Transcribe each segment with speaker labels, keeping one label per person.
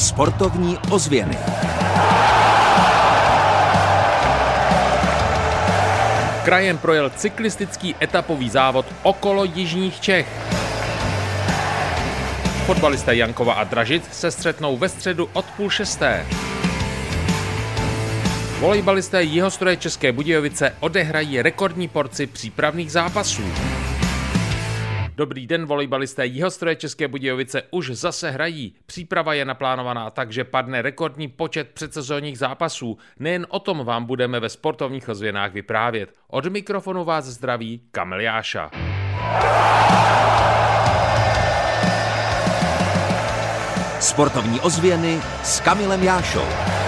Speaker 1: Sportovní ozvěny.
Speaker 2: Krajem projel cyklistický etapový závod okolo Jižních Čech. Fotbalisté Jankova a Dražic se střetnou ve středu od půl šesté. Volejbalisté Jihostroje České Budějovice odehrají rekordní porci přípravných zápasů. Dobrý den, volejbalisté Jihostroje České Budějovice už zase hrají. Příprava je naplánovaná tak, že padne rekordní počet předsezónních zápasů. Nejen o tom vám budeme ve sportovních ozvěnách vyprávět. Od mikrofonu vás zdraví Kamil Jáša.
Speaker 1: Sportovní ozvěny s Kamilem Jášou.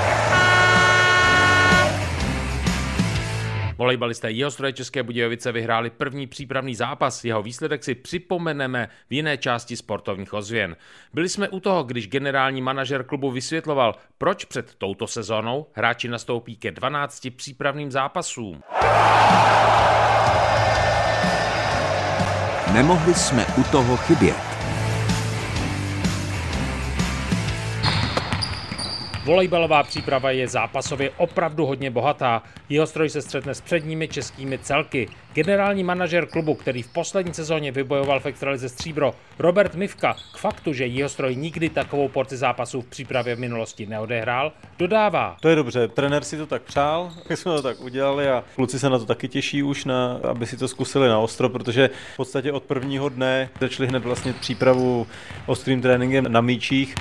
Speaker 2: Volejbalisté Jihostroje České Budějovice vyhráli první přípravný zápas. Jeho výsledek si připomeneme v jiné části sportovních ozvěn. Byli jsme u toho, když generální manažer klubu vysvětloval, proč před touto sezónou hráči nastoupí ke 12 přípravným zápasům.
Speaker 1: Nemohli jsme u toho chybět.
Speaker 2: Volejbalová příprava je zápasově opravdu hodně bohatá. Jeho stroj se střetne s předními českými celky. Generální manažer klubu, který v poslední sezóně vybojoval v extralize stříbro, Robert Mivka, k faktu, že jeho stroj nikdy takovou porci zápasů v přípravě v minulosti neodehrál, dodává.
Speaker 3: To je dobře, trenér si to tak přál, my jsme to tak udělali a kluci se na to taky těší už, na, aby si to zkusili na ostro, protože v podstatě od prvního dne začali hned vlastně přípravu ostrým tréninkem na míčích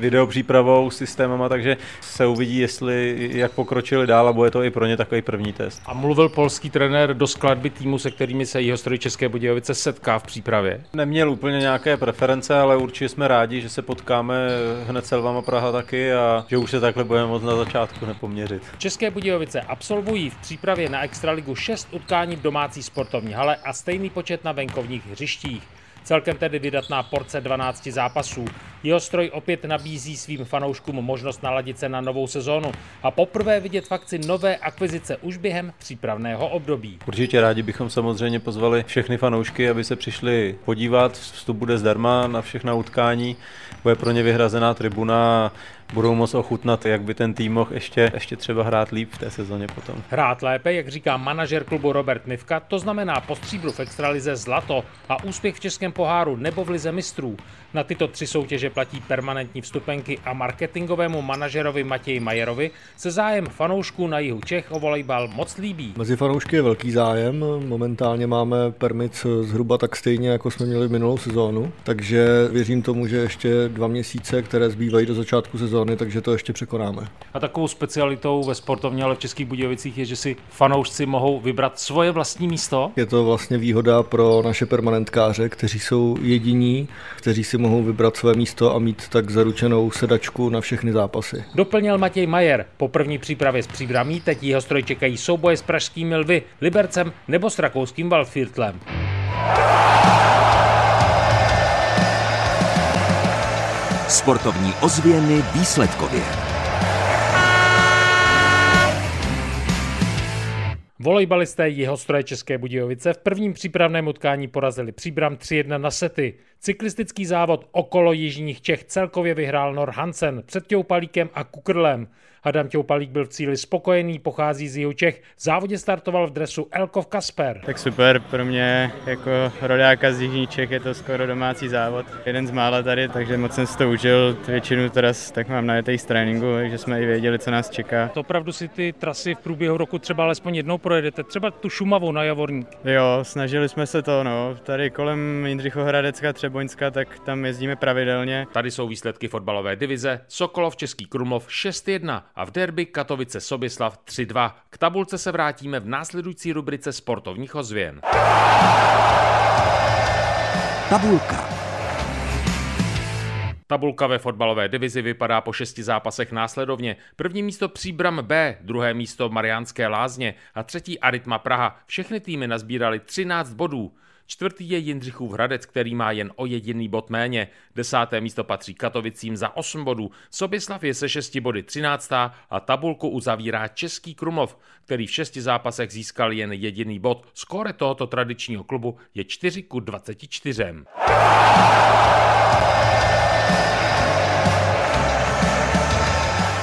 Speaker 3: videopřípravou, systémama, takže se uvidí, jestli jak pokročili dál a bude to i pro ně takový první test.
Speaker 2: A mluvil polský trenér do skladby týmu, se kterými se jeho stroj České Budějovice setká v přípravě?
Speaker 3: Neměl úplně nějaké preference, ale určitě jsme rádi, že se potkáme hned s Elvama Praha taky a že už se takhle budeme moc na začátku nepoměřit.
Speaker 2: České Budějovice absolvují v přípravě na Extraligu 6 utkání v domácí sportovní hale a stejný počet na venkovních hřištích. Celkem tedy vydatná porce 12 zápasů. Jeho stroj opět nabízí svým fanouškům možnost naladit se na novou sezónu a poprvé vidět v akci nové akvizice už během přípravného období.
Speaker 3: Určitě rádi bychom samozřejmě pozvali všechny fanoušky, aby se přišli podívat. Vstup bude zdarma na všechna utkání. Bude pro ně vyhrazená tribuna budou moc ochutnat, jak by ten tým mohl ještě, ještě třeba hrát líp v té sezóně potom.
Speaker 2: Hrát lépe, jak říká manažer klubu Robert Mivka, to znamená po stříbru v extralize zlato a úspěch v Českém poháru nebo v lize mistrů. Na tyto tři soutěže platí permanentní vstupenky a marketingovému manažerovi Matěji Majerovi se zájem fanoušků na jihu Čech o volejbal moc líbí.
Speaker 4: Mezi fanoušky je velký zájem. Momentálně máme permit zhruba tak stejně, jako jsme měli minulou sezónu, takže věřím tomu, že ještě dva měsíce, které zbývají do začátku sezóny, takže to ještě překonáme.
Speaker 2: A takovou specialitou ve sportovně, ale v Českých Budějovicích je, že si fanoušci mohou vybrat svoje vlastní místo.
Speaker 4: Je to vlastně výhoda pro naše permanentkáře, kteří jsou jediní, kteří si mohou vybrat své místo a mít tak zaručenou sedačku na všechny zápasy.
Speaker 2: Doplnil Matěj Majer. Po první přípravě s příbramí teď jeho stroj čekají souboje s pražskými lvy, Libercem nebo s rakouským Waldviertlem.
Speaker 1: Sportovní ozvěny výsledkově.
Speaker 2: Volejbalisté jeho stroje České Budějovice v prvním přípravném utkání porazili Příbram 3-1 na sety. Cyklistický závod okolo Jižních Čech celkově vyhrál Nor Hansen před Těupalíkem a Kukrlem. Adam Těupalík byl v cíli spokojený, pochází z jihu Čech. V závodě startoval v dresu Elkov Kasper.
Speaker 5: Tak super, pro mě jako rodáka z jižních Čech je to skoro domácí závod. Jeden z mála tady, takže moc jsem si to užil. Většinu teraz tak mám na z tréninku, takže jsme i věděli, co nás čeká.
Speaker 2: To opravdu si ty trasy v průběhu roku třeba alespoň jednou projedete, třeba tu Šumavu na Javorník.
Speaker 5: Jo, snažili jsme se to, no. Tady kolem Jindřichohradecka, Třeboňska, tak tam jezdíme pravidelně.
Speaker 2: Tady jsou výsledky fotbalové divize. Sokolov, Český Krumlov 6-1 a v derby Katovice Sobislav 3-2. K tabulce se vrátíme v následující rubrice sportovních ozvěn.
Speaker 1: Tabulka.
Speaker 2: Tabulka ve fotbalové divizi vypadá po šesti zápasech následovně. První místo Příbram B, druhé místo Mariánské lázně a třetí Aritma Praha. Všechny týmy nazbírali 13 bodů. Čtvrtý je Jindřichův Hradec, který má jen o jediný bod méně. Desáté místo patří Katovicím za 8 bodů. Sobislav je se 6 body 13. a tabulku uzavírá Český Krumlov, který v šesti zápasech získal jen jediný bod. Skóre tohoto tradičního klubu je 4 ku 24.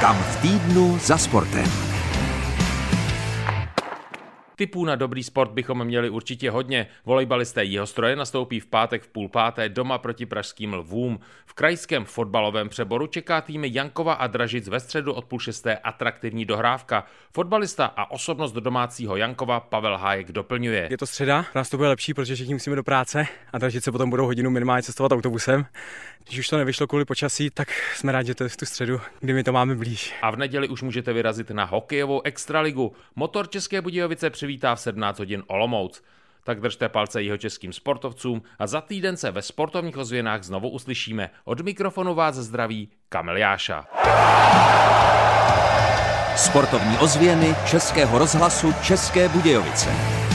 Speaker 1: Kam v týdnu za sportem.
Speaker 2: Typů na dobrý sport bychom měli určitě hodně. Volejbalisté Jihostroje nastoupí v pátek v půl páté doma proti pražským lvům. V krajském fotbalovém přeboru čeká týmy Jankova a Dražic ve středu od půl šesté atraktivní dohrávka. Fotbalista a osobnost do domácího Jankova Pavel Hájek doplňuje.
Speaker 6: Je to středa, nás to bude lepší, protože všichni musíme do práce a Dražice potom budou hodinu minimálně cestovat autobusem. Když už to nevyšlo kvůli počasí, tak jsme rádi, že to je v tu středu, kdy my to máme blíž.
Speaker 2: A v neděli už můžete vyrazit na hokejovou extraligu. Motor České Budějovice přivítá v 17 hodin Olomouc. Tak držte palce jeho českým sportovcům a za týden se ve sportovních ozvěnách znovu uslyšíme. Od mikrofonu vás zdraví Kamil Jáša.
Speaker 1: Sportovní ozvěny Českého rozhlasu České Budějovice.